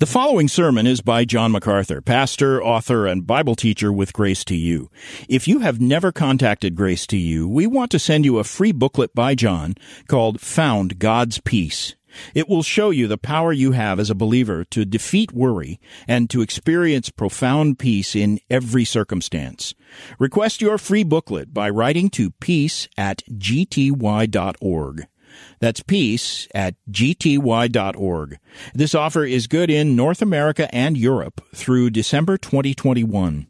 The following sermon is by John MacArthur, pastor, author, and Bible teacher with Grace to You. If you have never contacted Grace to You, we want to send you a free booklet by John called Found God's Peace. It will show you the power you have as a believer to defeat worry and to experience profound peace in every circumstance. Request your free booklet by writing to peace at gty.org. That's peace at gty.org. This offer is good in North America and Europe through December 2021.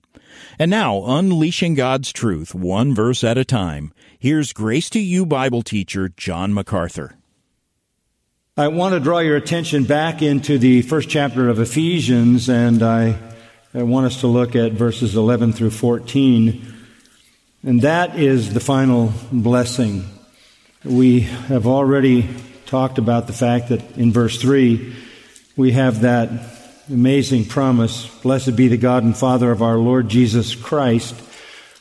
And now, unleashing God's truth one verse at a time, here's Grace to You Bible teacher John MacArthur. I want to draw your attention back into the first chapter of Ephesians, and I, I want us to look at verses 11 through 14. And that is the final blessing. We have already talked about the fact that in verse 3 we have that amazing promise Blessed be the God and Father of our Lord Jesus Christ,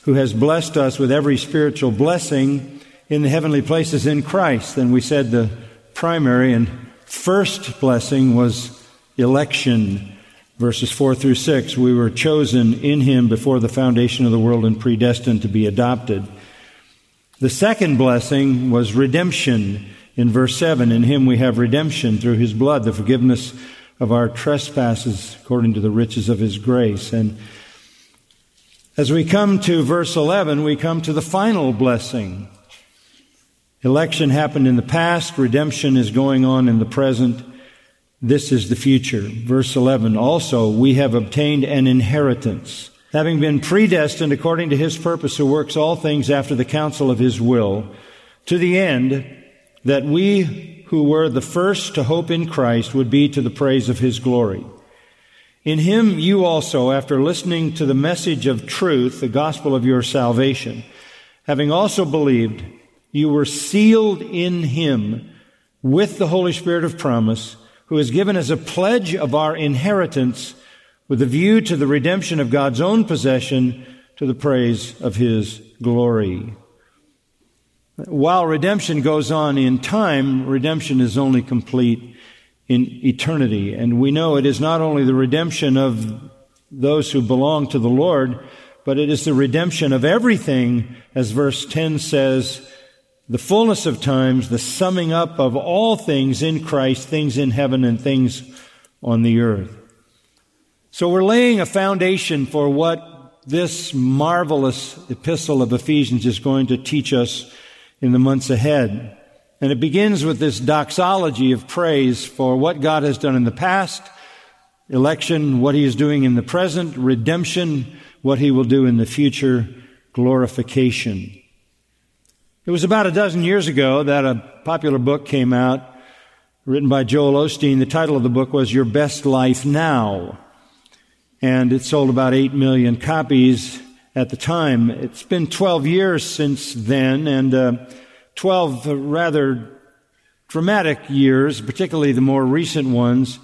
who has blessed us with every spiritual blessing in the heavenly places in Christ. And we said the primary and first blessing was election. Verses 4 through 6, we were chosen in him before the foundation of the world and predestined to be adopted. The second blessing was redemption in verse 7. In him we have redemption through his blood, the forgiveness of our trespasses according to the riches of his grace. And as we come to verse 11, we come to the final blessing. Election happened in the past, redemption is going on in the present. This is the future. Verse 11, also, we have obtained an inheritance having been predestined according to his purpose, who works all things after the counsel of his will, to the end that we who were the first to hope in Christ would be to the praise of his glory. In him you also, after listening to the message of truth, the gospel of your salvation, having also believed, you were sealed in him with the Holy Spirit of promise, who is given as a pledge of our inheritance with a view to the redemption of God's own possession to the praise of His glory. While redemption goes on in time, redemption is only complete in eternity. And we know it is not only the redemption of those who belong to the Lord, but it is the redemption of everything, as verse 10 says, the fullness of times, the summing up of all things in Christ, things in heaven and things on the earth. So we're laying a foundation for what this marvelous epistle of Ephesians is going to teach us in the months ahead. And it begins with this doxology of praise for what God has done in the past, election, what he is doing in the present, redemption, what he will do in the future, glorification. It was about a dozen years ago that a popular book came out written by Joel Osteen. The title of the book was Your Best Life Now and it sold about 8 million copies at the time. It's been 12 years since then, and uh, 12 rather dramatic years, particularly the more recent ones.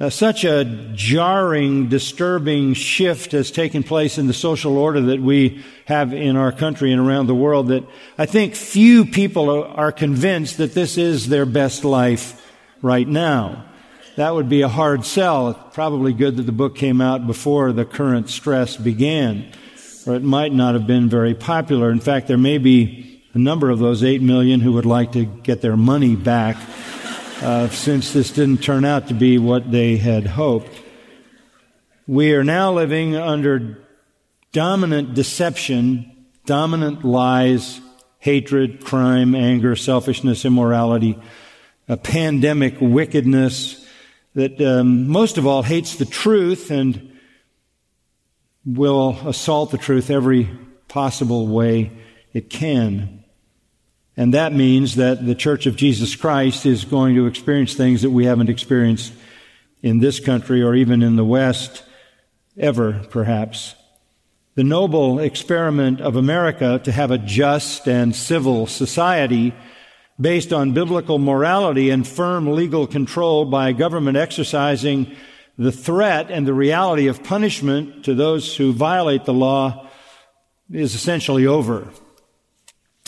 Uh, such a jarring, disturbing shift has taken place in the social order that we have in our country and around the world that I think few people are convinced that this is their best life right now that would be a hard sell. It's probably good that the book came out before the current stress began, or it might not have been very popular. In fact, there may be a number of those 8 million who would like to get their money back uh, since this didn't turn out to be what they had hoped. We are now living under dominant deception, dominant lies, hatred, crime, anger, selfishness, immorality, a pandemic wickedness, that um, most of all hates the truth and will assault the truth every possible way it can. And that means that the Church of Jesus Christ is going to experience things that we haven't experienced in this country or even in the West ever, perhaps. The noble experiment of America to have a just and civil society based on biblical morality and firm legal control by government exercising the threat and the reality of punishment to those who violate the law is essentially over.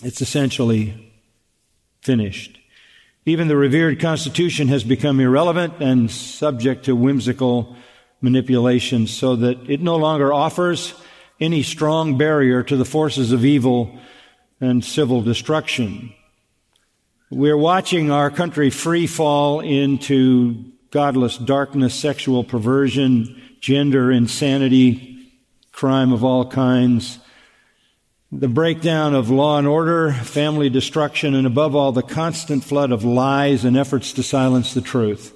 It's essentially finished. Even the revered Constitution has become irrelevant and subject to whimsical manipulation so that it no longer offers any strong barrier to the forces of evil and civil destruction. We're watching our country free fall into godless darkness, sexual perversion, gender insanity, crime of all kinds, the breakdown of law and order, family destruction, and above all, the constant flood of lies and efforts to silence the truth.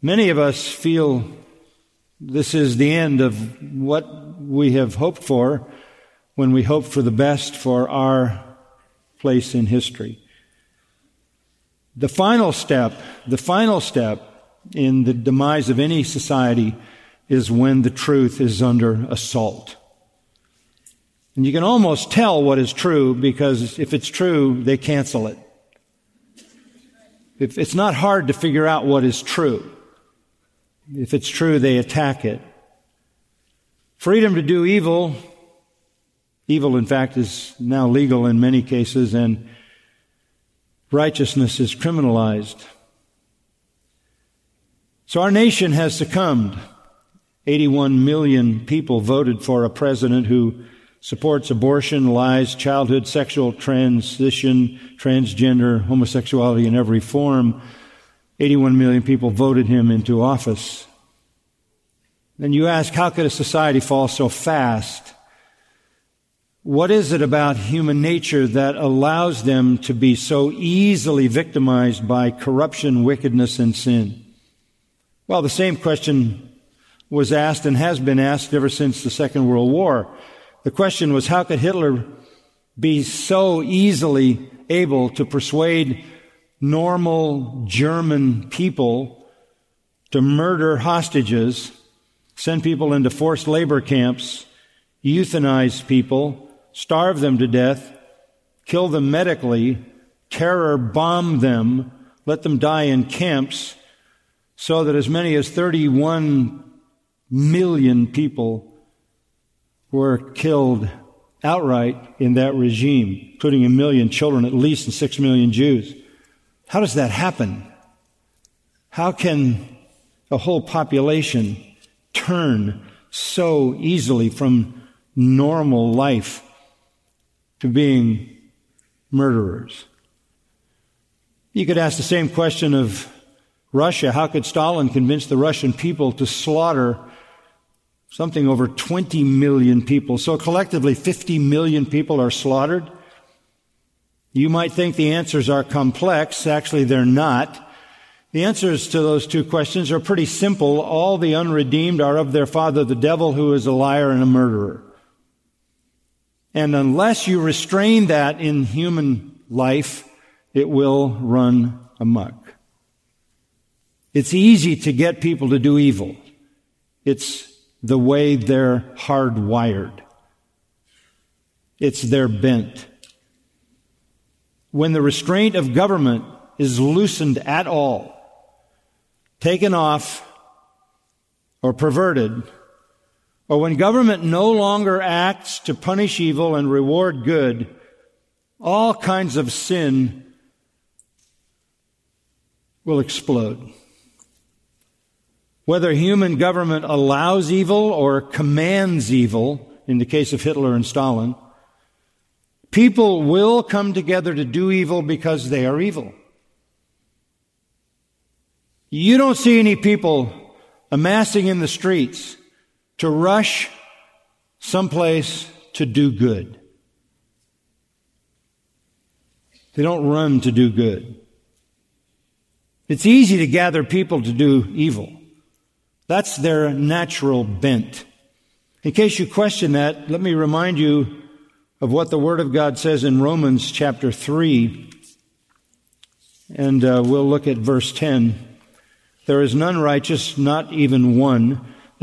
Many of us feel this is the end of what we have hoped for when we hoped for the best for our place in history. The final step, the final step in the demise of any society is when the truth is under assault. And you can almost tell what is true because if it's true, they cancel it. If it's not hard to figure out what is true. If it's true, they attack it. Freedom to do evil, evil in fact is now legal in many cases and righteousness is criminalized. So our nation has succumbed. 81 million people voted for a president who supports abortion, lies, childhood sexual transition, transgender, homosexuality in every form. 81 million people voted him into office. Then you ask, how could a society fall so fast? What is it about human nature that allows them to be so easily victimized by corruption, wickedness, and sin? Well, the same question was asked and has been asked ever since the Second World War. The question was how could Hitler be so easily able to persuade normal German people to murder hostages, send people into forced labor camps, euthanize people, starve them to death, kill them medically, terror bomb them, let them die in camps, so that as many as 31 million people were killed outright in that regime, including a million children, at least, and six million Jews. How does that happen? How can a whole population turn so easily from normal life to being murderers? You could ask the same question of Russia. How could Stalin convince the Russian people to slaughter something over 20 million people. So collectively, 50 million people are slaughtered. You might think the answers are complex. Actually, they're not. The answers to those two questions are pretty simple. All the unredeemed are of their father, the devil, who is a liar and a murderer. And unless you restrain that in human life, it will run amok. It's easy to get people to do evil. It's the way they're hardwired. It's their bent. When the restraint of government is loosened at all, taken off, or perverted, or when government no longer acts to punish evil and reward good, all kinds of sin will explode. Whether human government allows evil or commands evil, in the case of Hitler and Stalin, people will come together to do evil because they are evil. You don't see any people amassing in the streets to rush someplace to do good. They don't run to do good. It's easy to gather people to do evil. That's their natural bent. In case you question that, let me remind you of what the Word of God says in Romans chapter 3. And uh, we'll look at verse 10. There is none righteous, not even one.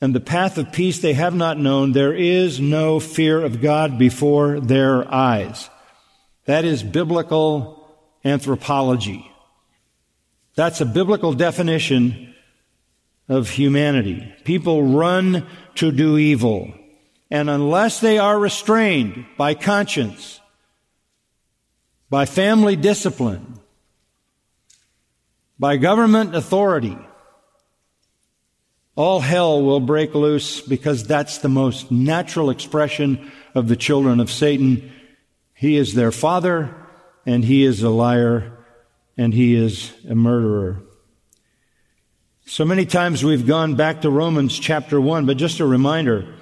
and the path of peace they have not known. There is no fear of God before their eyes. That is biblical anthropology. That's a biblical definition of humanity. People run to do evil. And unless they are restrained by conscience, by family discipline, by government authority, all hell will break loose because that's the most natural expression of the children of Satan. He is their father, and he is a liar, and he is a murderer. So many times we've gone back to Romans chapter 1, but just a reminder.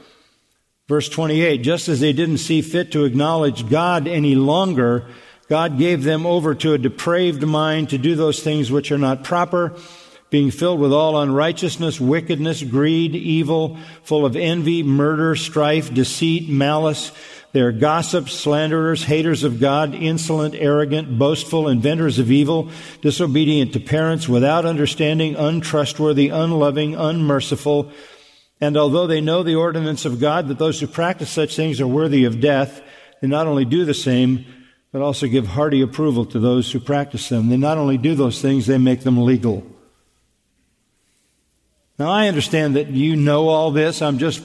Verse 28, just as they didn't see fit to acknowledge God any longer, God gave them over to a depraved mind to do those things which are not proper, being filled with all unrighteousness, wickedness, greed, evil, full of envy, murder, strife, deceit, malice. They are gossips, slanderers, haters of God, insolent, arrogant, boastful, inventors of evil, disobedient to parents, without understanding, untrustworthy, unloving, unmerciful. And although they know the ordinance of God that those who practice such things are worthy of death, they not only do the same, but also give hearty approval to those who practice them. They not only do those things, they make them legal. Now, I understand that you know all this. I'm just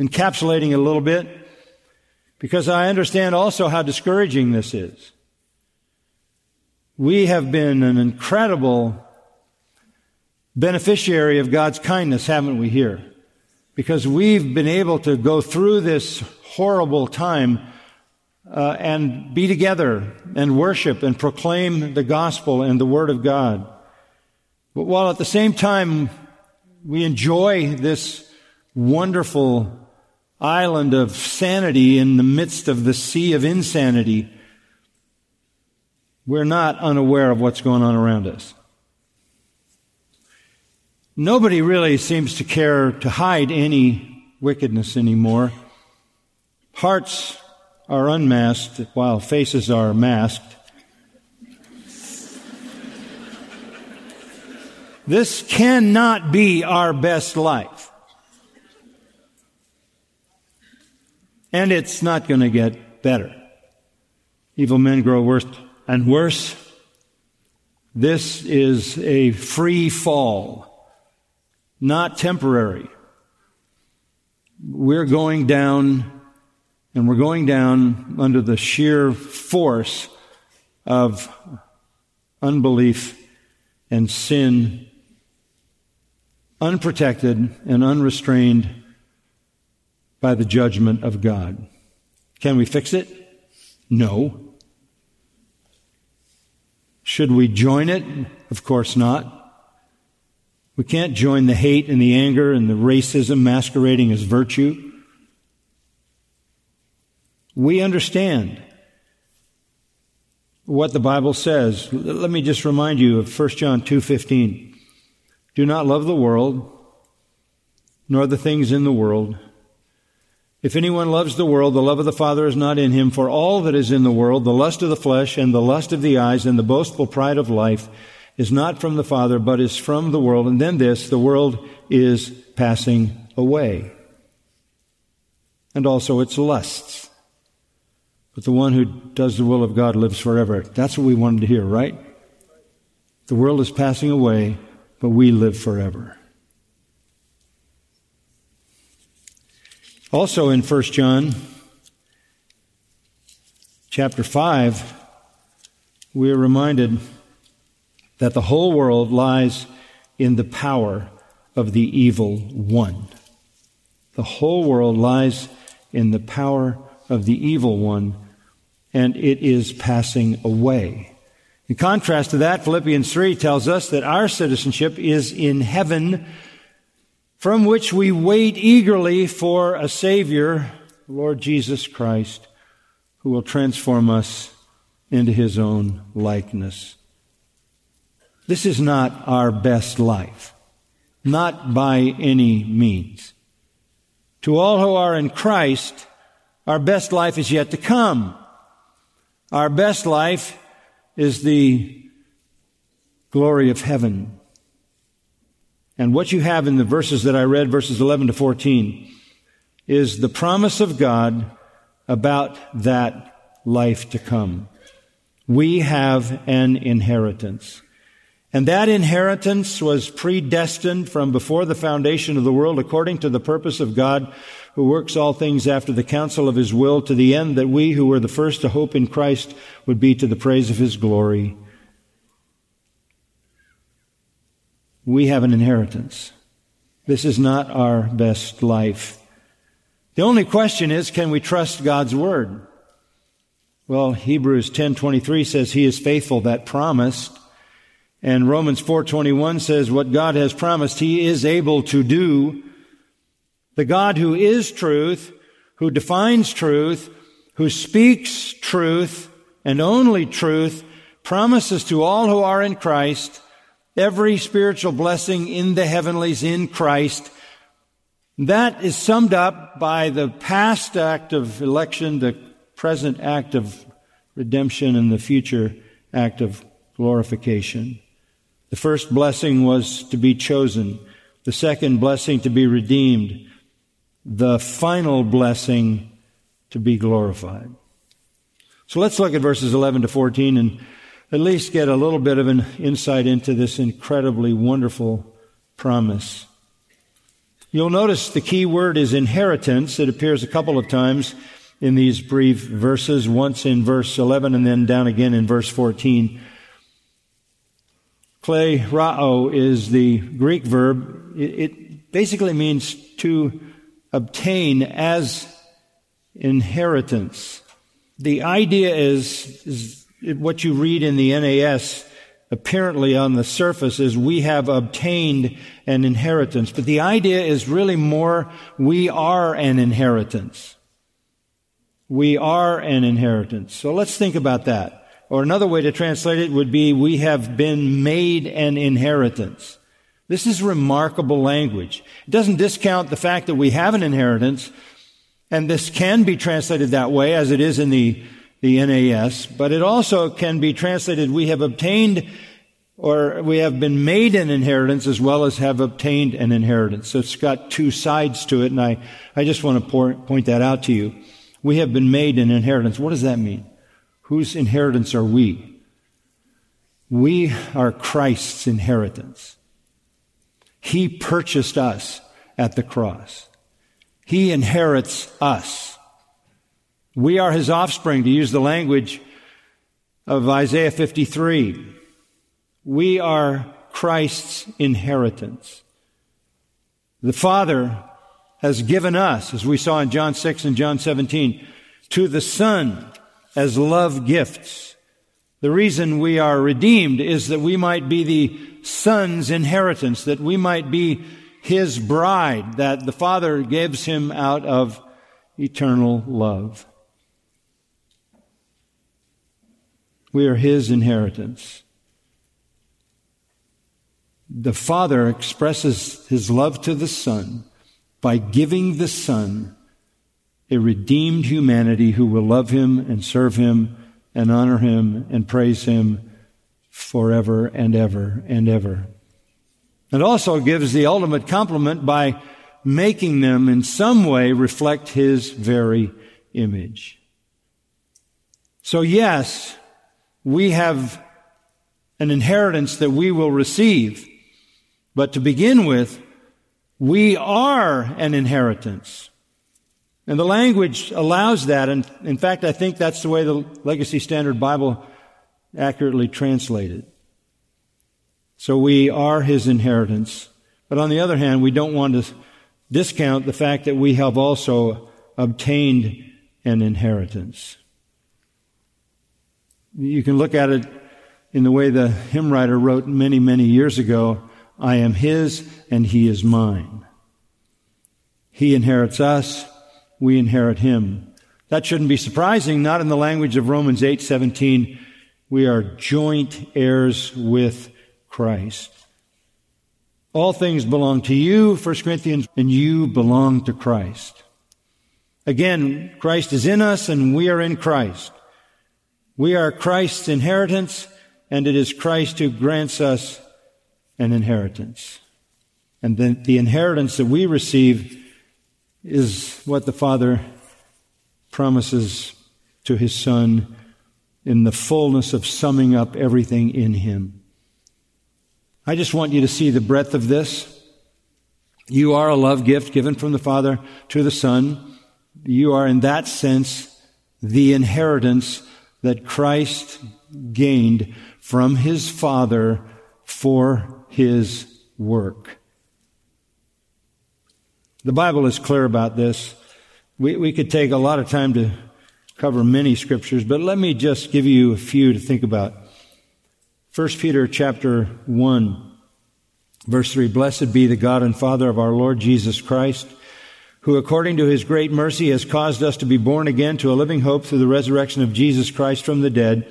encapsulating it a little bit because I understand also how discouraging this is. We have been an incredible beneficiary of God's kindness, haven't we, here? Because we've been able to go through this horrible time uh, and be together and worship and proclaim the gospel and the word of God. But while at the same time we enjoy this wonderful island of sanity in the midst of the sea of insanity, we're not unaware of what's going on around us. Nobody really seems to care to hide any wickedness anymore. Hearts are unmasked while faces are masked. This cannot be our best life. And it's not going to get better. Evil men grow worse and worse. This is a free fall, not temporary. We're going down and we're going down under the sheer force of unbelief and sin, unprotected and unrestrained by the judgment of God. Can we fix it? No. Should we join it? Of course not. We can't join the hate and the anger and the racism masquerading as virtue we understand what the Bible says. Let me just remind you of 1 John 2:15. Do not love the world nor the things in the world. If anyone loves the world, the love of the Father is not in him, for all that is in the world, the lust of the flesh and the lust of the eyes and the boastful pride of life is not from the Father, but is from the world. And then this, the world is passing away. And also its lusts. But the one who does the will of God lives forever. That's what we wanted to hear, right? The world is passing away, but we live forever. Also in 1 John chapter 5, we are reminded that the whole world lies in the power of the evil one. The whole world lies in the power of the evil one and it is passing away. In contrast to that, Philippians 3 tells us that our citizenship is in heaven, from which we wait eagerly for a Savior, Lord Jesus Christ, who will transform us into His own likeness. This is not our best life, not by any means. To all who are in Christ, our best life is yet to come. Our best life is the glory of heaven. And what you have in the verses that I read, verses 11 to 14, is the promise of God about that life to come. We have an inheritance. And that inheritance was predestined from before the foundation of the world according to the purpose of God who works all things after the counsel of his will to the end that we who were the first to hope in Christ would be to the praise of his glory. We have an inheritance. This is not our best life. The only question is, can we trust God's word? Well, Hebrews 10:23 says he is faithful that promised. And Romans 4:21 says what God has promised he is able to do. The God who is truth, who defines truth, who speaks truth and only truth, promises to all who are in Christ every spiritual blessing in the heavenlies in Christ. That is summed up by the past act of election, the present act of redemption, and the future act of glorification. The first blessing was to be chosen. The second blessing to be redeemed. The final blessing to be glorified. So let's look at verses 11 to 14 and at least get a little bit of an insight into this incredibly wonderful promise. You'll notice the key word is inheritance. It appears a couple of times in these brief verses, once in verse 11 and then down again in verse 14. Kleroo is the Greek verb. It basically means to obtain as inheritance. The idea is, is what you read in the NAS apparently on the surface is we have obtained an inheritance. But the idea is really more we are an inheritance. We are an inheritance. So let's think about that. Or another way to translate it would be we have been made an inheritance. This is remarkable language. It doesn't discount the fact that we have an inheritance, and this can be translated that way as it is in the, the NAS, but it also can be translated we have obtained or we have been made an inheritance as well as have obtained an inheritance. So it's got two sides to it, and I, I just want to pour, point that out to you. We have been made an inheritance. What does that mean? Whose inheritance are we? We are Christ's inheritance. He purchased us at the cross. He inherits us. We are his offspring, to use the language of Isaiah 53. We are Christ's inheritance. The Father has given us, as we saw in John 6 and John 17, to the Son as love gifts. The reason we are redeemed is that we might be the Son's inheritance, that we might be His bride, that the Father gives Him out of eternal love. We are His inheritance. The Father expresses His love to the Son by giving the Son a redeemed humanity who will love Him and serve Him and honor Him and praise Him forever and ever and ever. It also gives the ultimate compliment by making them in some way reflect His very image. So yes, we have an inheritance that we will receive. But to begin with, we are an inheritance. And the language allows that. And in fact, I think that's the way the Legacy Standard Bible accurately translated. So we are his inheritance. But on the other hand, we don't want to discount the fact that we have also obtained an inheritance. You can look at it in the way the hymn writer wrote many, many years ago. I am his and he is mine. He inherits us, we inherit him. That shouldn't be surprising, not in the language of Romans 8:17. We are joint heirs with Christ. All things belong to you, 1 Corinthians, and you belong to Christ. Again, Christ is in us and we are in Christ. We are Christ's inheritance, and it is Christ who grants us an inheritance. And then the inheritance that we receive is what the Father promises to His Son in the fullness of summing up everything in Him. I just want you to see the breadth of this. You are a love gift given from the Father to the Son. You are, in that sense, the inheritance that Christ gained from His Father for His work. The Bible is clear about this. We, we could take a lot of time to cover many scriptures, but let me just give you a few to think about. 1 Peter chapter 1, verse 3, Blessed be the God and Father of our Lord Jesus Christ, who according to his great mercy has caused us to be born again to a living hope through the resurrection of Jesus Christ from the dead,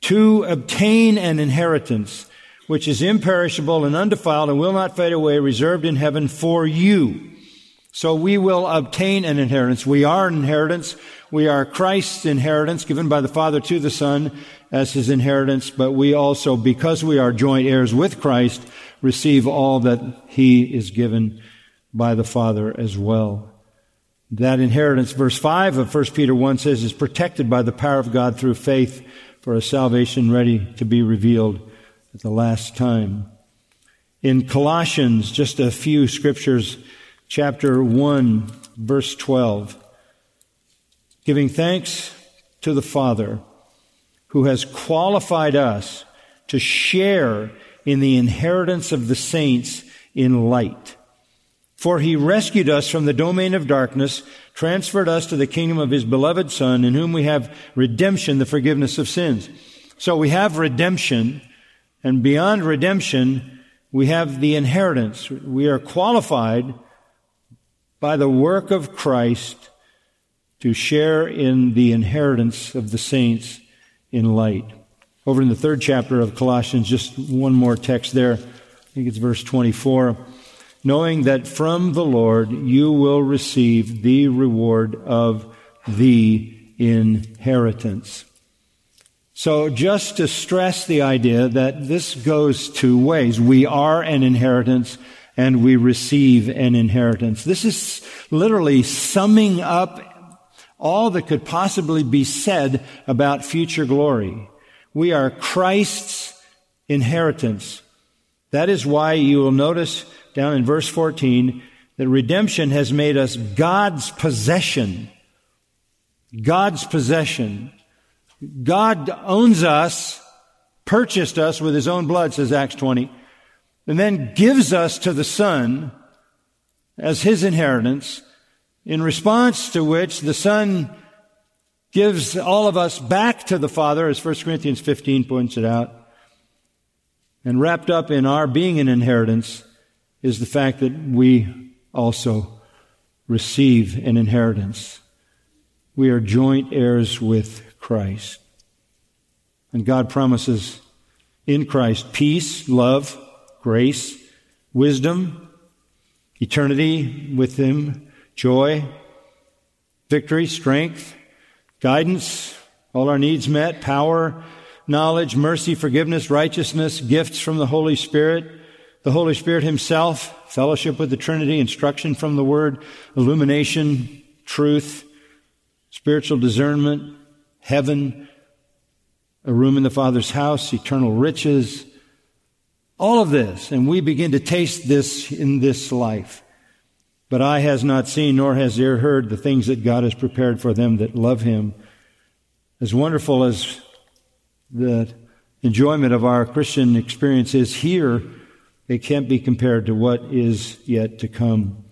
to obtain an inheritance which is imperishable and undefiled and will not fade away, reserved in heaven for you. So we will obtain an inheritance. We are an inheritance. We are Christ's inheritance given by the Father to the Son as his inheritance, but we also, because we are joint heirs with Christ, receive all that he is given by the Father as well. That inheritance, verse 5 of 1 Peter 1 says, is protected by the power of God through faith for a salvation ready to be revealed at the last time. In Colossians, just a few scriptures chapter 1, verse 12. Giving thanks to the Father who has qualified us to share in the inheritance of the saints in light. For he rescued us from the domain of darkness, transferred us to the kingdom of his beloved Son, in whom we have redemption, the forgiveness of sins. So we have redemption, and beyond redemption, we have the inheritance. We are qualified by the work of Christ to share in the inheritance of the saints in light. Over in the third chapter of Colossians, just one more text there. I think it's verse 24. Knowing that from the Lord you will receive the reward of the inheritance. So just to stress the idea that this goes two ways. We are an inheritance and we receive an inheritance. This is literally summing up all that could possibly be said about future glory. We are Christ's inheritance. That is why you will notice down in verse 14 that redemption has made us God's possession. God's possession. God owns us, purchased us with his own blood, says Acts 20 and then gives us to the Son as his inheritance, in response to which the Son gives all of us back to the Father, as 1 Corinthians 15 points it out. And wrapped up in our being an inheritance is the fact that we also receive an inheritance. We are joint heirs with Christ. And God promises in Christ peace, love, grace, wisdom, eternity with Him, joy, victory, strength, guidance, all our needs met, power, knowledge, mercy, forgiveness, righteousness, gifts from the Holy Spirit, the Holy Spirit Himself, fellowship with the Trinity, instruction from the Word, illumination, truth, spiritual discernment, heaven, a room in the Father's house, eternal riches, all of this, and we begin to taste this in this life. But eye has not seen, nor has ear heard the things that God has prepared for them that love Him. As wonderful as the enjoyment of our Christian experience is here, it can't be compared to what is yet to come.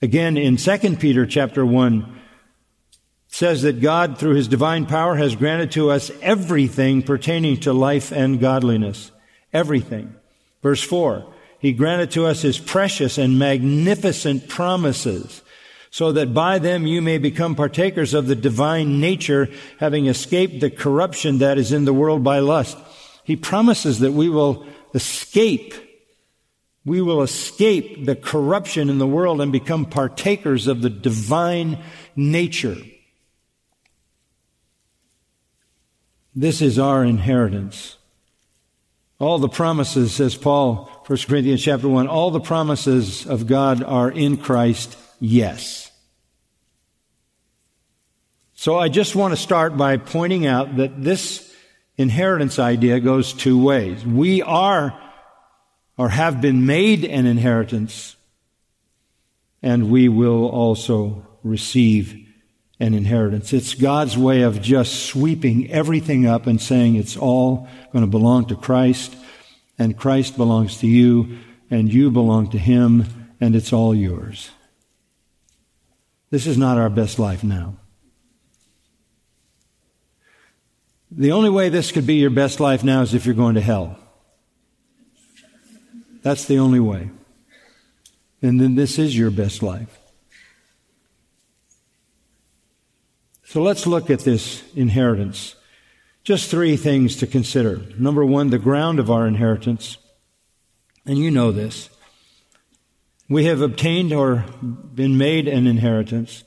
Again, in 2 Peter chapter 1, says that God, through His divine power, has granted to us everything pertaining to life and godliness. Everything. Verse 4 He granted to us His precious and magnificent promises, so that by them you may become partakers of the divine nature, having escaped the corruption that is in the world by lust. He promises that we will escape. We will escape the corruption in the world and become partakers of the divine nature. This is our inheritance. All the promises, says Paul, 1 Corinthians chapter 1, all the promises of God are in Christ, yes. So I just want to start by pointing out that this inheritance idea goes two ways. We are or have been made an inheritance, and we will also receive an inheritance. It's God's way of just sweeping everything up and saying it's all going to belong to Christ, and Christ belongs to you, and you belong to Him, and it's all yours. This is not our best life now. The only way this could be your best life now is if you're going to hell. That's the only way. And then this is your best life. So let's look at this inheritance. Just three things to consider. Number one, the ground of our inheritance. And you know this. We have obtained or been made an inheritance.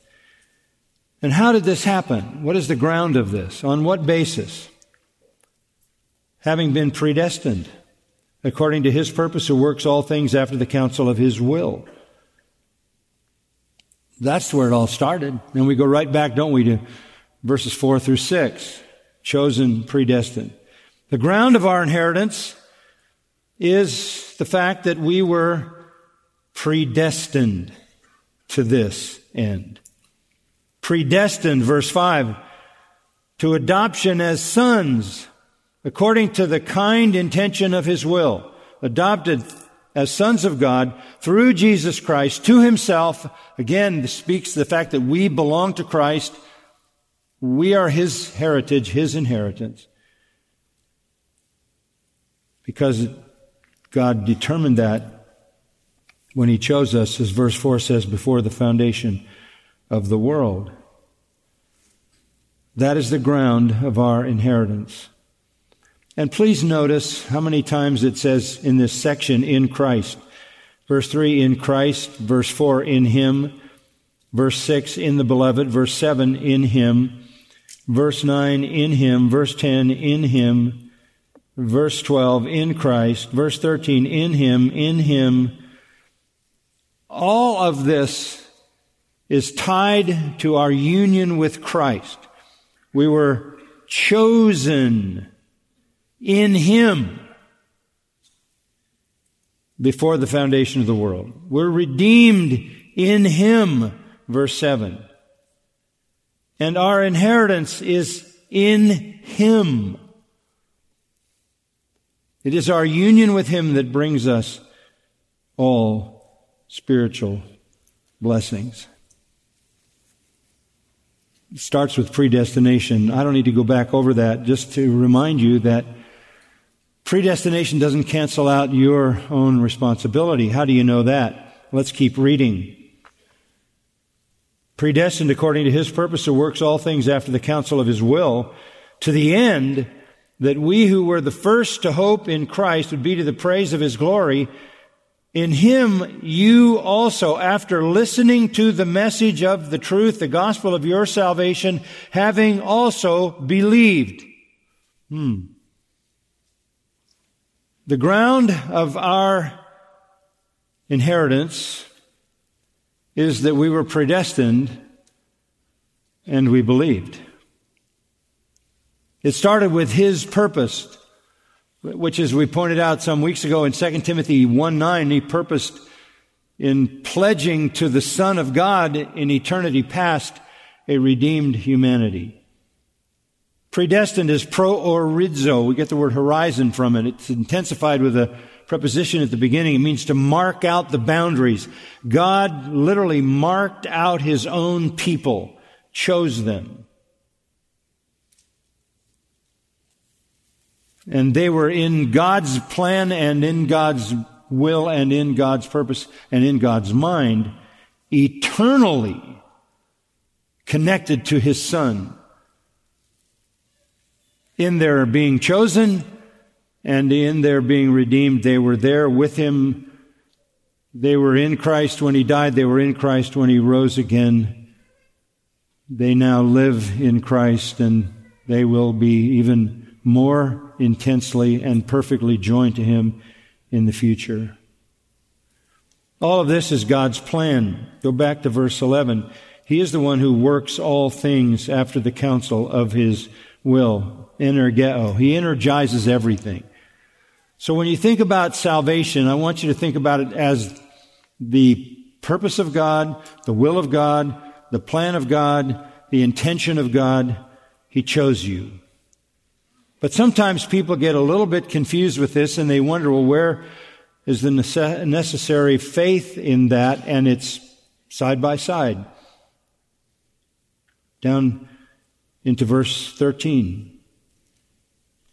And how did this happen? What is the ground of this? On what basis? Having been predestined according to his purpose who works all things after the counsel of his will. That's where it all started. And we go right back, don't we, to verses 4 through 6. Chosen, predestined. The ground of our inheritance is the fact that we were predestined to this end. Predestined, verse 5, to adoption as sons, according to the kind intention of his will. Adopted as sons of God through Jesus Christ to himself. Again, speaks the fact that we belong to Christ. We are his heritage, his inheritance. Because God determined that when he chose us, as verse 4 says, before the foundation of the world. That is the ground of our inheritance. And please notice how many times it says in this section, in Christ. Verse 3, in Christ. Verse 4, in Him. Verse 6, in the beloved. Verse 7, in Him. Verse 9, in Him. Verse 10, in Him. Verse 12, in Christ. Verse 13, in Him, in Him. All of this is tied to our union with Christ. We were chosen in Him before the foundation of the world. We're redeemed in Him, verse 7. And our inheritance is in Him. It is our union with Him that brings us all spiritual blessings. It starts with predestination. I don't need to go back over that just to remind you that Predestination doesn't cancel out your own responsibility. How do you know that? Let's keep reading. Predestined according to his purpose who works all things after the counsel of his will, to the end that we who were the first to hope in Christ would be to the praise of his glory. In him you also, after listening to the message of the truth, the gospel of your salvation, having also believed. Hmm. The ground of our inheritance is that we were predestined and we believed. It started with His purpose, which as we pointed out some weeks ago in 2 Timothy 1 9, He purposed in pledging to the Son of God in eternity past a redeemed humanity. Predestined is proorizo. We get the word horizon from it. It's intensified with a preposition at the beginning. It means to mark out the boundaries. God literally marked out his own people, chose them. And they were in God's plan and in God's will and in God's purpose and in God's mind, eternally connected to his son in their being chosen and in their being redeemed. They were there with him. They were in Christ when he died. They were in Christ when he rose again. They now live in Christ and they will be even more intensely and perfectly joined to Him in the future. All of this is God's plan. Go back to verse 11. He is the one who works all things after the counsel of His will. Energeo. He energizes everything. So when you think about salvation, I want you to think about it as the purpose of God, the will of God, the plan of God, the intention of God. He chose you. But sometimes people get a little bit confused with this and they wonder, well, where is the necessary faith in that? And it's side by side. Down into verse 13.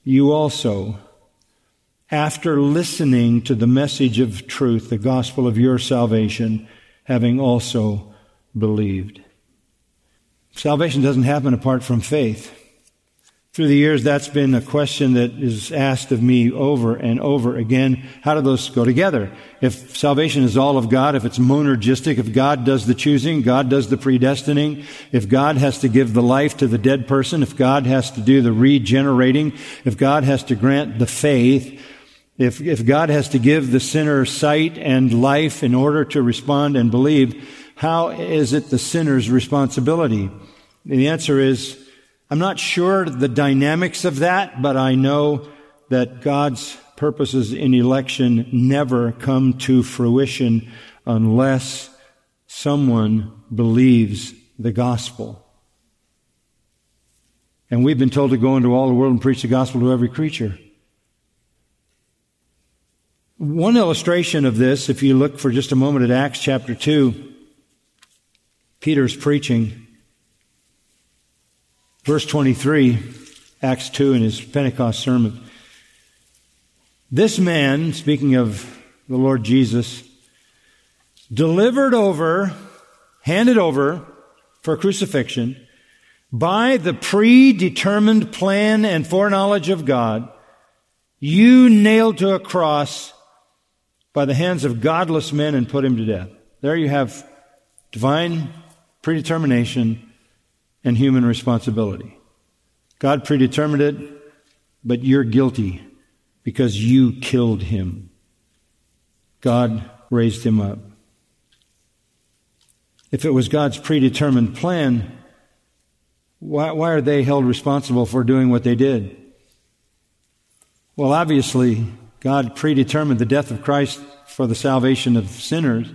You also, after listening to the message of truth, the gospel of your salvation, having also believed. Salvation doesn't happen apart from faith. Through the years, that's been a question that is asked of me over and over again. How do those go together? If salvation is all of God, if it's monergistic, if God does the choosing, God does the predestining, if God has to give the life to the dead person, if God has to do the regenerating, if God has to grant the faith, if, if God has to give the sinner sight and life in order to respond and believe, how is it the sinner's responsibility? The answer is I'm not sure the dynamics of that, but I know that God's purposes in election never come to fruition unless someone believes the gospel. And we've been told to go into all the world and preach the gospel to every creature. One illustration of this, if you look for just a moment at Acts chapter 2, Peter's preaching. Verse 23, Acts 2 in his Pentecost sermon. This man, speaking of the Lord Jesus, delivered over, handed over for crucifixion by the predetermined plan and foreknowledge of God, you nailed to a cross by the hands of godless men and put him to death. There you have divine predetermination and human responsibility. God predetermined it, but you're guilty because you killed him. God raised him up. If it was God's predetermined plan, why, why are they held responsible for doing what they did? Well, obviously, God predetermined the death of Christ for the salvation of sinners.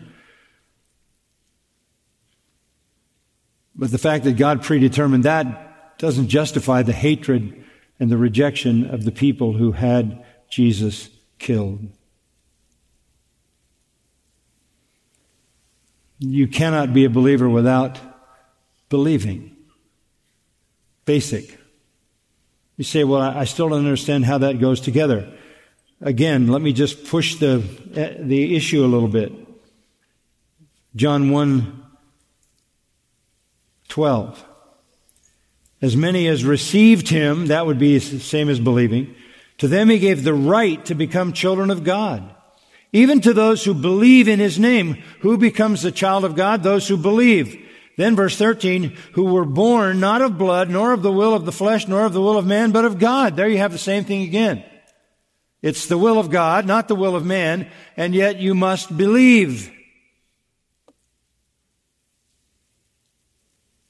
But the fact that God predetermined that doesn't justify the hatred and the rejection of the people who had Jesus killed. You cannot be a believer without believing. Basic. You say, well, I still don't understand how that goes together. Again, let me just push the, the issue a little bit. John 1 12. As many as received him, that would be the same as believing, to them he gave the right to become children of God. Even to those who believe in his name. Who becomes the child of God? Those who believe. Then verse 13, who were born not of blood, nor of the will of the flesh, nor of the will of man, but of God. There you have the same thing again. It's the will of God, not the will of man, and yet you must believe.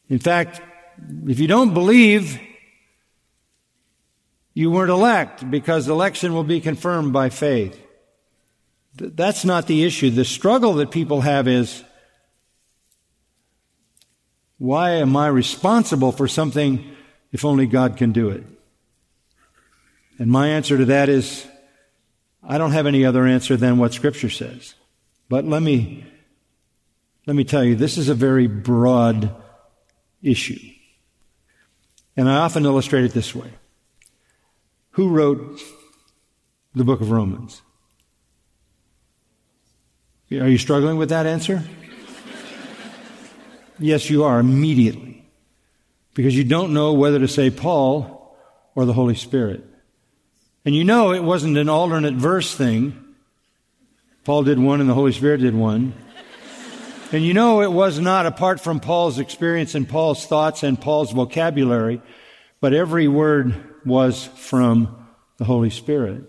In fact, if you don't believe, you weren't elect because election will be confirmed by faith. That's not the issue. The struggle that people have is why am I responsible for something if only God can do it? And my answer to that is I don't have any other answer than what Scripture says. But let me, let me tell you, this is a very broad issue. And I often illustrate it this way. Who wrote the book of Romans? Are you struggling with that answer? yes, you are immediately. Because you don't know whether to say Paul or the Holy Spirit. And you know it wasn't an alternate verse thing. Paul did one and the Holy Spirit did one. And you know, it was not apart from Paul's experience and Paul's thoughts and Paul's vocabulary, but every word was from the Holy Spirit.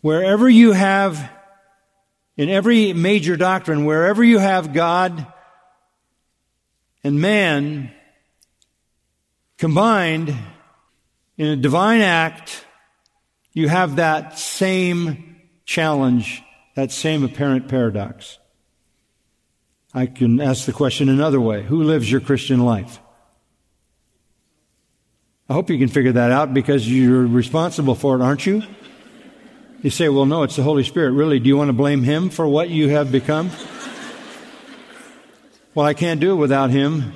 Wherever you have, in every major doctrine, wherever you have God and man combined in a divine act, you have that same challenge, that same apparent paradox. I can ask the question another way. Who lives your Christian life? I hope you can figure that out because you're responsible for it, aren't you? You say, well, no, it's the Holy Spirit. Really, do you want to blame Him for what you have become? well, I can't do it without Him.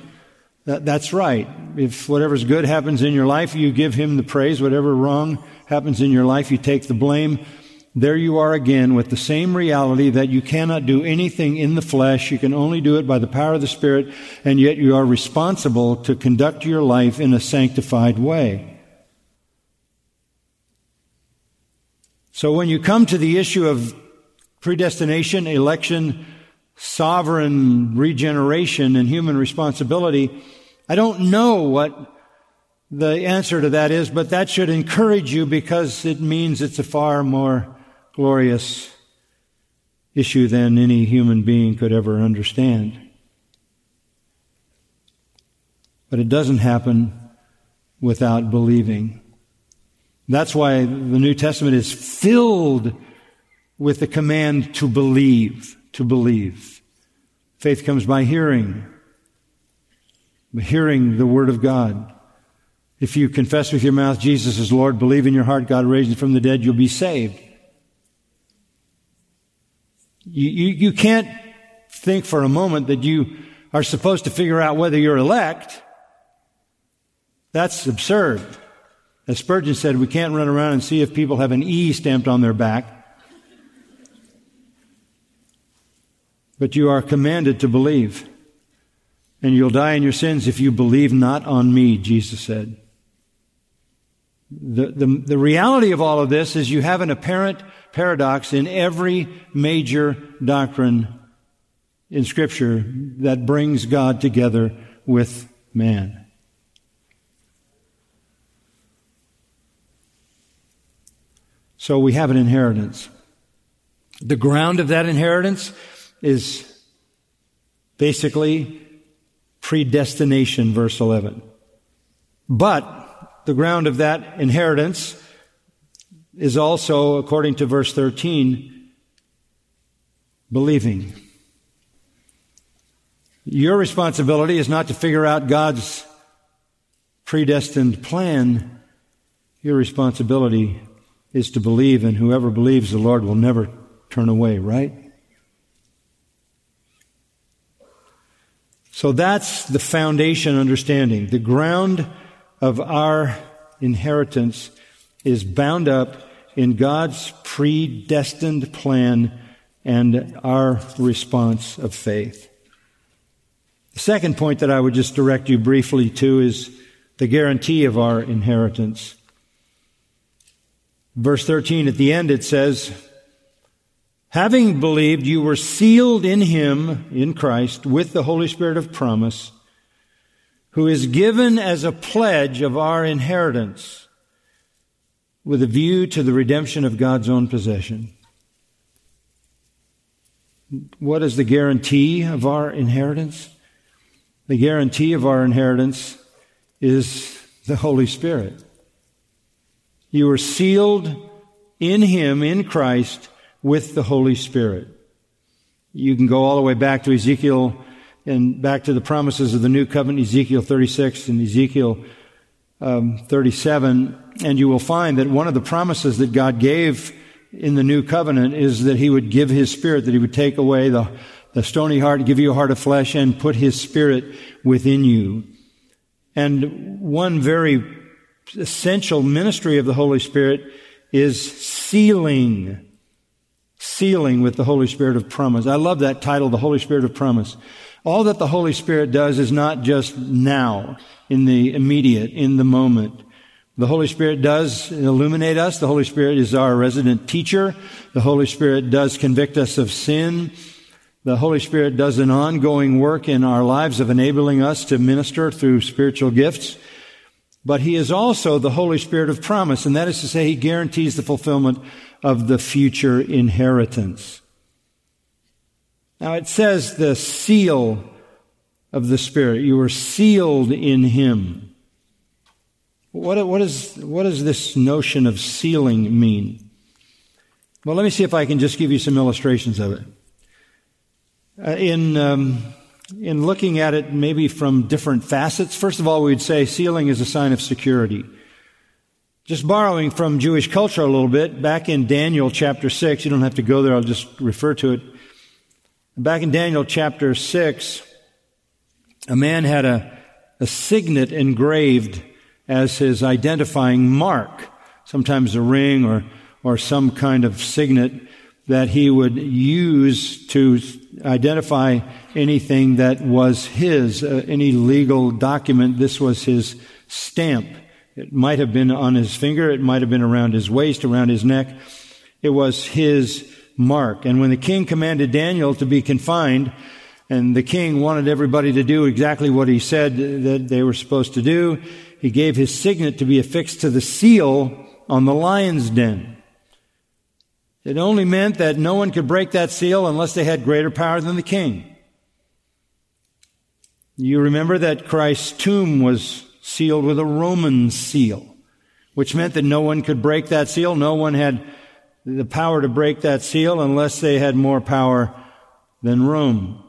That, that's right. If whatever's good happens in your life, you give Him the praise. Whatever wrong happens in your life, you take the blame there you are again with the same reality that you cannot do anything in the flesh. You can only do it by the power of the Spirit, and yet you are responsible to conduct your life in a sanctified way. So when you come to the issue of predestination, election, sovereign regeneration, and human responsibility, I don't know what the answer to that is, but that should encourage you because it means it's a far more glorious issue than any human being could ever understand. But it doesn't happen without believing. That's why the New Testament is filled with the command to believe, to believe. Faith comes by hearing, by hearing the Word of God. If you confess with your mouth Jesus is Lord, believe in your heart God raised him from the dead, you'll be saved. You, you, you can't think for a moment that you are supposed to figure out whether you're elect. That's absurd. As Spurgeon said, we can't run around and see if people have an E stamped on their back. But you are commanded to believe. And you'll die in your sins if you believe not on me, Jesus said. The, the, the reality of all of this is you have an apparent paradox in every major doctrine in Scripture that brings God together with man. So we have an inheritance. The ground of that inheritance is basically predestination, verse 11. But the ground of that inheritance is also, according to verse 13, believing. Your responsibility is not to figure out God's predestined plan. Your responsibility is to believe, and whoever believes the Lord will never turn away, right? So that's the foundation understanding. The ground of our inheritance is bound up in God's predestined plan and our response of faith. The second point that I would just direct you briefly to is the guarantee of our inheritance. Verse 13 at the end it says, Having believed, you were sealed in Him, in Christ, with the Holy Spirit of promise who is given as a pledge of our inheritance with a view to the redemption of God's own possession. What is the guarantee of our inheritance? The guarantee of our inheritance is the Holy Spirit. You are sealed in Him, in Christ, with the Holy Spirit. You can go all the way back to Ezekiel and back to the promises of the new covenant, Ezekiel 36 and Ezekiel um, 37, and you will find that one of the promises that God gave in the new covenant is that He would give His Spirit, that He would take away the, the stony heart, give you a heart of flesh, and put His Spirit within you. And one very essential ministry of the Holy Spirit is sealing sealing with the Holy Spirit of promise. I love that title, the Holy Spirit of promise. All that the Holy Spirit does is not just now, in the immediate, in the moment. The Holy Spirit does illuminate us. The Holy Spirit is our resident teacher. The Holy Spirit does convict us of sin. The Holy Spirit does an ongoing work in our lives of enabling us to minister through spiritual gifts. but he is also the Holy Spirit of promise, and that is to say, he guarantees the fulfillment of the future inheritance. Now it says the seal of the Spirit. You were sealed in him. What, what, is, what does this notion of sealing mean? Well, let me see if I can just give you some illustrations of it. Uh, in, um, in looking at it maybe from different facets, first of all, we'd say sealing is a sign of security. Just borrowing from Jewish culture a little bit, back in Daniel chapter 6, you don't have to go there, I'll just refer to it. Back in Daniel chapter 6, a man had a, a signet engraved as his identifying mark, sometimes a ring or, or some kind of signet that he would use to identify anything that was his, uh, any legal document. This was his stamp. It might have been on his finger. It might have been around his waist, around his neck. It was his mark. And when the king commanded Daniel to be confined, and the king wanted everybody to do exactly what he said that they were supposed to do, he gave his signet to be affixed to the seal on the lion's den. It only meant that no one could break that seal unless they had greater power than the king. You remember that Christ's tomb was sealed with a Roman seal, which meant that no one could break that seal. No one had the power to break that seal unless they had more power than Rome.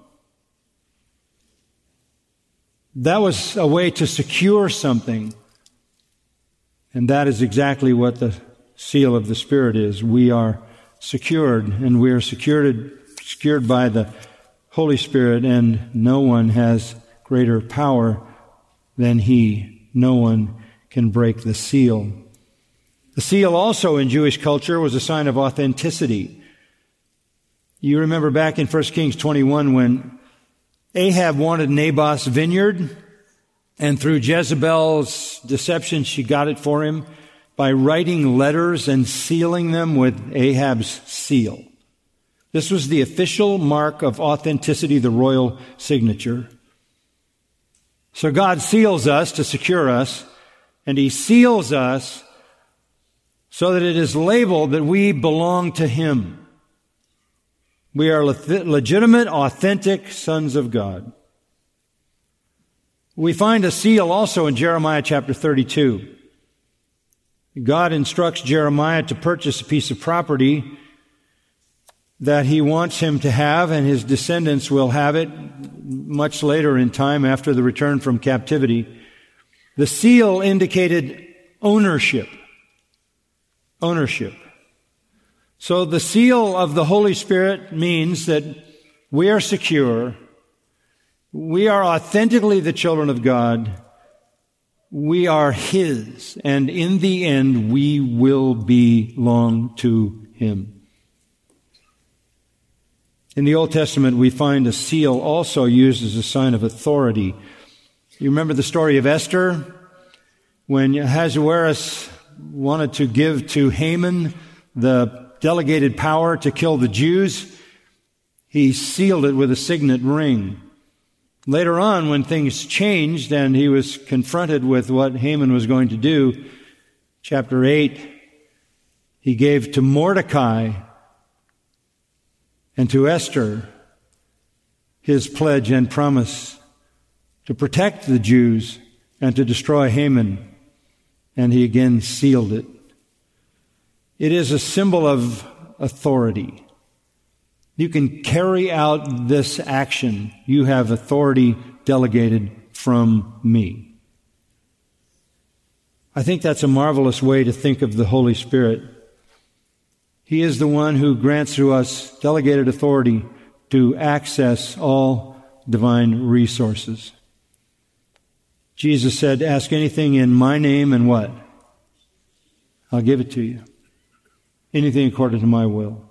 That was a way to secure something. And that is exactly what the seal of the Spirit is. We are secured, and we are secured, secured by the Holy Spirit, and no one has greater power than He. No one can break the seal. The seal also in Jewish culture was a sign of authenticity. You remember back in 1 Kings 21 when Ahab wanted Naboth's vineyard, and through Jezebel's deception, she got it for him by writing letters and sealing them with Ahab's seal. This was the official mark of authenticity, the royal signature. So God seals us to secure us, and He seals us so that it is labeled that we belong to Him. We are legitimate, authentic sons of God. We find a seal also in Jeremiah chapter 32. God instructs Jeremiah to purchase a piece of property that he wants him to have, and his descendants will have it much later in time after the return from captivity. The seal indicated ownership. Ownership. So the seal of the Holy Spirit means that we are secure. We are authentically the children of God we are His, and in the end, we will belong to Him. In the Old Testament, we find a seal also used as a sign of authority. You remember the story of Esther? When Ahasuerus wanted to give to Haman the delegated power to kill the Jews, he sealed it with a signet ring. Later on, when things changed and he was confronted with what Haman was going to do, chapter 8, he gave to Mordecai and to Esther his pledge and promise to protect the Jews and to destroy Haman. And he again sealed it. It is a symbol of authority. You can carry out this action. You have authority delegated from me. I think that's a marvelous way to think of the Holy Spirit. He is the one who grants to us delegated authority to access all divine resources. Jesus said, Ask anything in my name and what? I'll give it to you. Anything according to my will.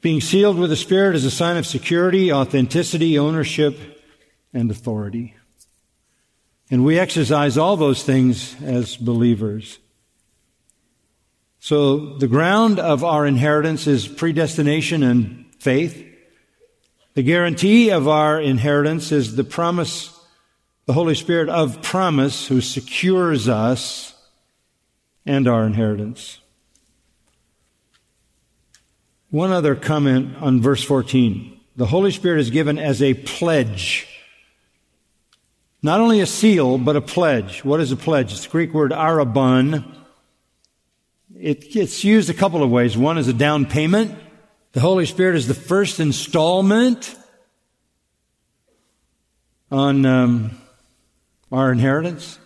Being sealed with the Spirit is a sign of security, authenticity, ownership, and authority. And we exercise all those things as believers. So the ground of our inheritance is predestination and faith. The guarantee of our inheritance is the promise the Holy Spirit of promise who secures us and our inheritance. One other comment on verse 14. The Holy Spirit is given as a pledge. Not only a seal, but a pledge. What is a pledge? It's the Greek word arrabon. It, it's used a couple of ways. One is a down payment. The Holy Spirit is the first installment on um, our inheritance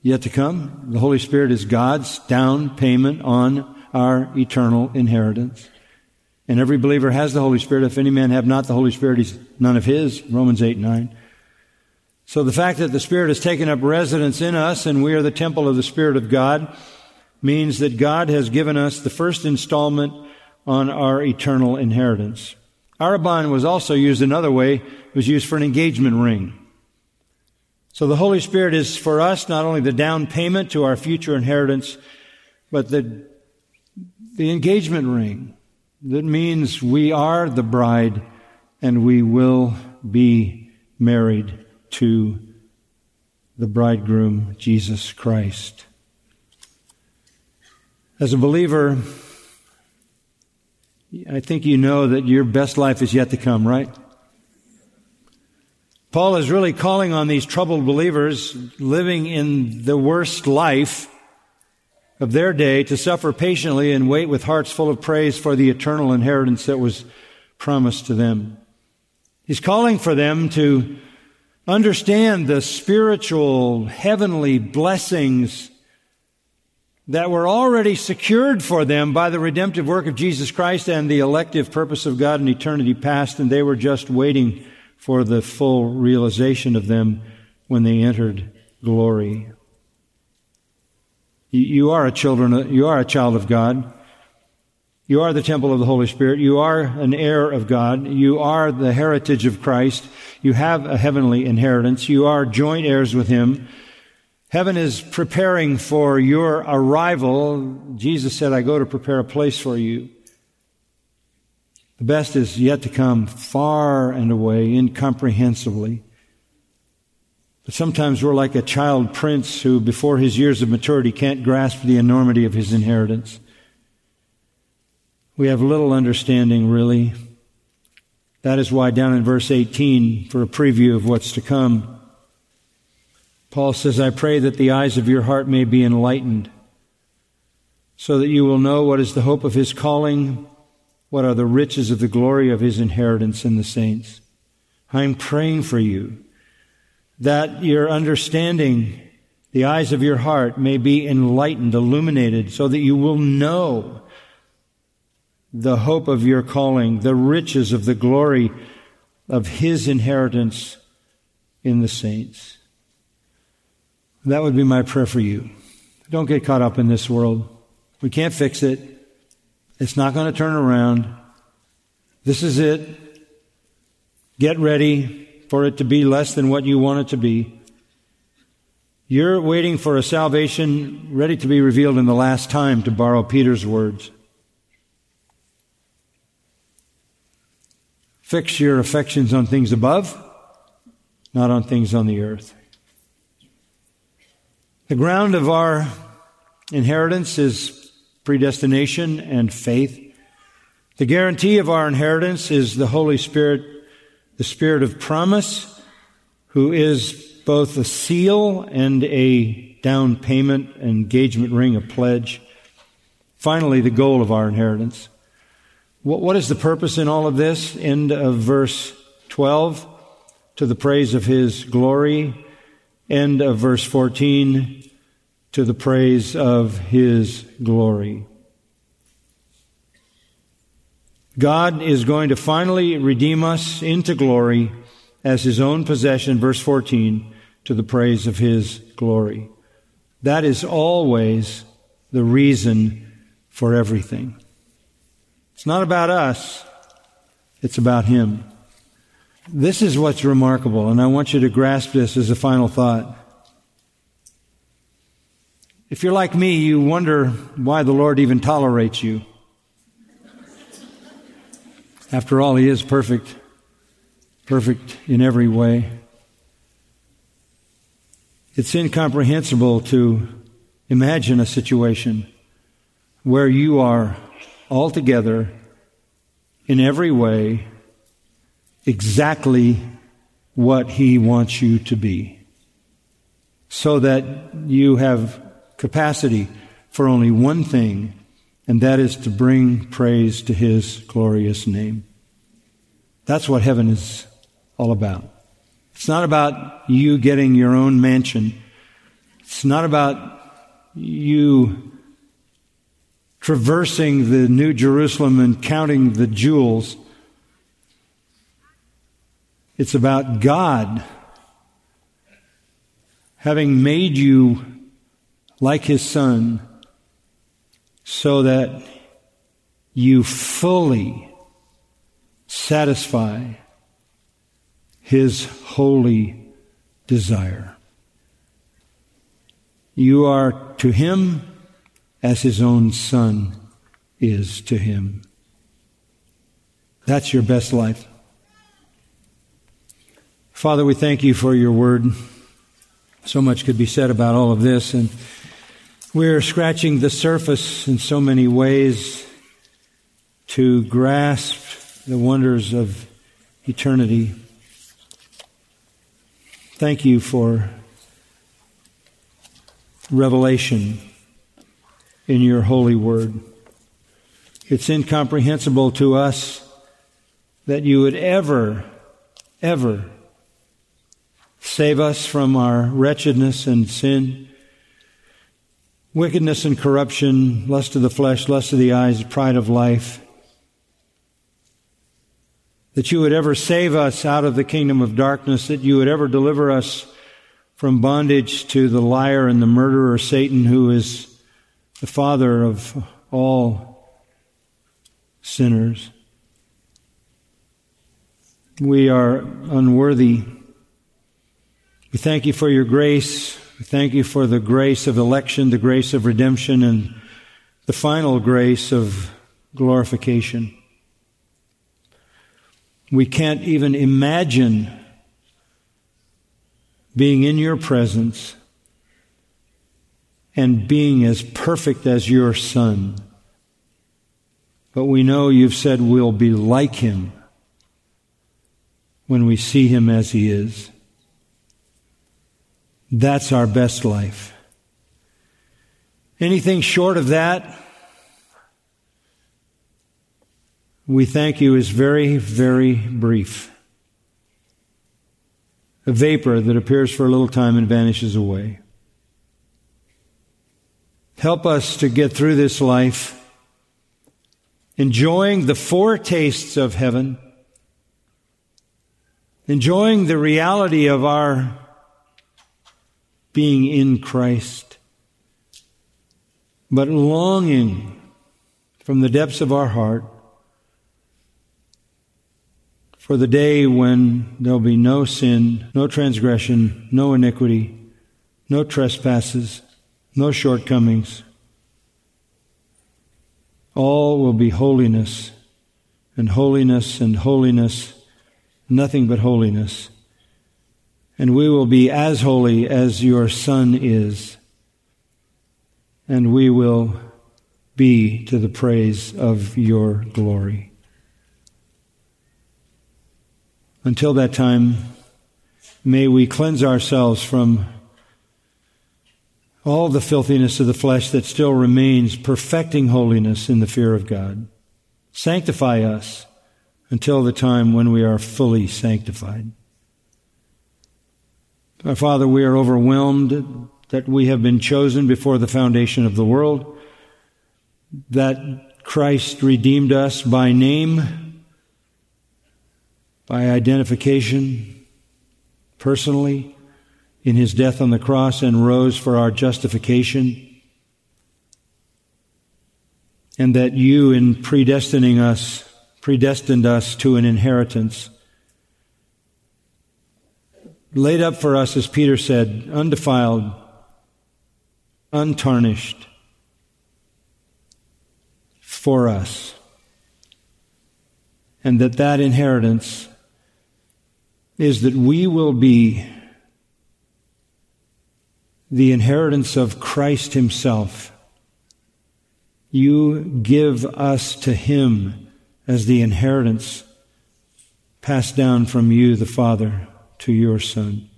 yet to come. The Holy Spirit is God's down payment on our eternal inheritance. And every believer has the Holy Spirit. If any man have not the Holy Spirit, he's none of his. Romans 8, 9. So the fact that the Spirit has taken up residence in us and we are the temple of the Spirit of God means that God has given us the first installment on our eternal inheritance. Arrabon was also used another way. It was used for an engagement ring. So the Holy Spirit is for us not only the down payment to our future inheritance, but the the engagement ring that means we are the bride and we will be married to the bridegroom, Jesus Christ. As a believer, I think you know that your best life is yet to come, right? Paul is really calling on these troubled believers living in the worst life of their day to suffer patiently and wait with hearts full of praise for the eternal inheritance that was promised to them. He's calling for them to understand the spiritual, heavenly blessings that were already secured for them by the redemptive work of Jesus Christ and the elective purpose of God in eternity past, and they were just waiting for the full realization of them when they entered glory. You are a children, you are a child of God. You are the temple of the Holy Spirit. You are an heir of God. You are the heritage of Christ. You have a heavenly inheritance. You are joint heirs with Him. Heaven is preparing for your arrival. Jesus said, I go to prepare a place for you. The best is yet to come far and away, incomprehensibly. But sometimes we're like a child prince who, before his years of maturity, can't grasp the enormity of his inheritance. We have little understanding, really. That is why, down in verse 18, for a preview of what's to come, Paul says, I pray that the eyes of your heart may be enlightened, so that you will know what is the hope of his calling, what are the riches of the glory of his inheritance in the saints. I'm praying for you that your understanding, the eyes of your heart may be enlightened, illuminated, so that you will know the hope of your calling, the riches of the glory of His inheritance in the saints. That would be my prayer for you. Don't get caught up in this world. We can't fix it. It's not going to turn around. This is it. Get ready for it to be less than what you want it to be. You're waiting for a salvation ready to be revealed in the last time, to borrow Peter's words. Fix your affections on things above, not on things on the earth. The ground of our inheritance is predestination and faith. The guarantee of our inheritance is the Holy Spirit the Spirit of promise, who is both a seal and a down payment, engagement ring, a pledge. Finally, the goal of our inheritance. What, what is the purpose in all of this? End of verse 12, to the praise of His glory. End of verse 14, to the praise of His glory. God is going to finally redeem us into glory as his own possession, verse 14, to the praise of his glory. That is always the reason for everything. It's not about us, it's about him. This is what's remarkable, and I want you to grasp this as a final thought. If you're like me, you wonder why the Lord even tolerates you. After all, He is perfect, perfect in every way. It's incomprehensible to imagine a situation where you are altogether, in every way, exactly what He wants you to be. So that you have capacity for only one thing, and that is to bring praise to His glorious name. That's what heaven is all about. It's not about you getting your own mansion. It's not about you traversing the New Jerusalem and counting the jewels. It's about God having made you like His Son so that you fully satisfy His holy desire. You are to Him as His own Son is to Him. That's your best life. Father, we thank you for your word. So much could be said about all of this, and we're scratching the surface in so many ways to grasp the wonders of eternity. Thank you for revelation in your holy word. It's incomprehensible to us that you would ever, ever save us from our wretchedness and sin, wickedness and corruption, lust of the flesh, lust of the eyes, pride of life that you would ever save us out of the kingdom of darkness, that you would ever deliver us from bondage to the liar and the murderer, Satan, who is the father of all sinners. We are unworthy. We thank you for your grace. We thank you for the grace of election, the grace of redemption, and the final grace of glorification. We can't even imagine being in your presence and being as perfect as your son. But we know you've said we'll be like him when we see him as he is. That's our best life. Anything short of that, we thank you is very, very brief. A vapor that appears for a little time and vanishes away. Help us to get through this life enjoying the foretastes of heaven, enjoying the reality of our being in Christ, but longing from the depths of our heart for the day when there'll be no sin, no transgression, no iniquity, no trespasses, no shortcomings. All will be holiness and holiness and holiness, nothing but holiness. And we will be as holy as your Son is. And we will be to the praise of your glory. Until that time, may we cleanse ourselves from all the filthiness of the flesh that still remains, perfecting holiness in the fear of God. Sanctify us until the time when we are fully sanctified. Our Father, we are overwhelmed that we have been chosen before the foundation of the world, that Christ redeemed us by name by identification, personally, in his death on the cross and rose for our justification. And that you, in predestining us, predestined us to an inheritance, laid up for us, as Peter said, undefiled, untarnished, for us. And that that inheritance is that we will be the inheritance of Christ Himself. You give us to Him as the inheritance passed down from you, the Father, to your Son.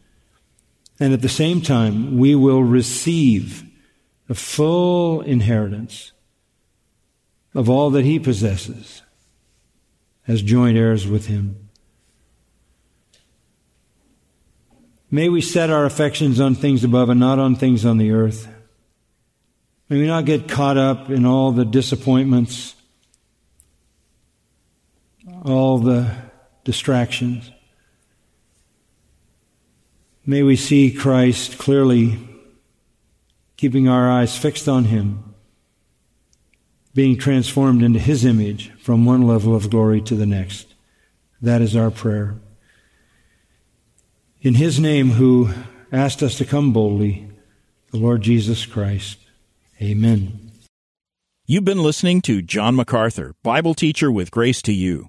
And at the same time, we will receive the full inheritance of all that He possesses as joint heirs with Him. May we set our affections on things above and not on things on the earth. May we not get caught up in all the disappointments, all the distractions. May we see Christ clearly, keeping our eyes fixed on Him, being transformed into His image from one level of glory to the next. That is our prayer. In His name, who asked us to come boldly, the Lord Jesus Christ. Amen. You've been listening to John MacArthur, Bible teacher with Grace to You.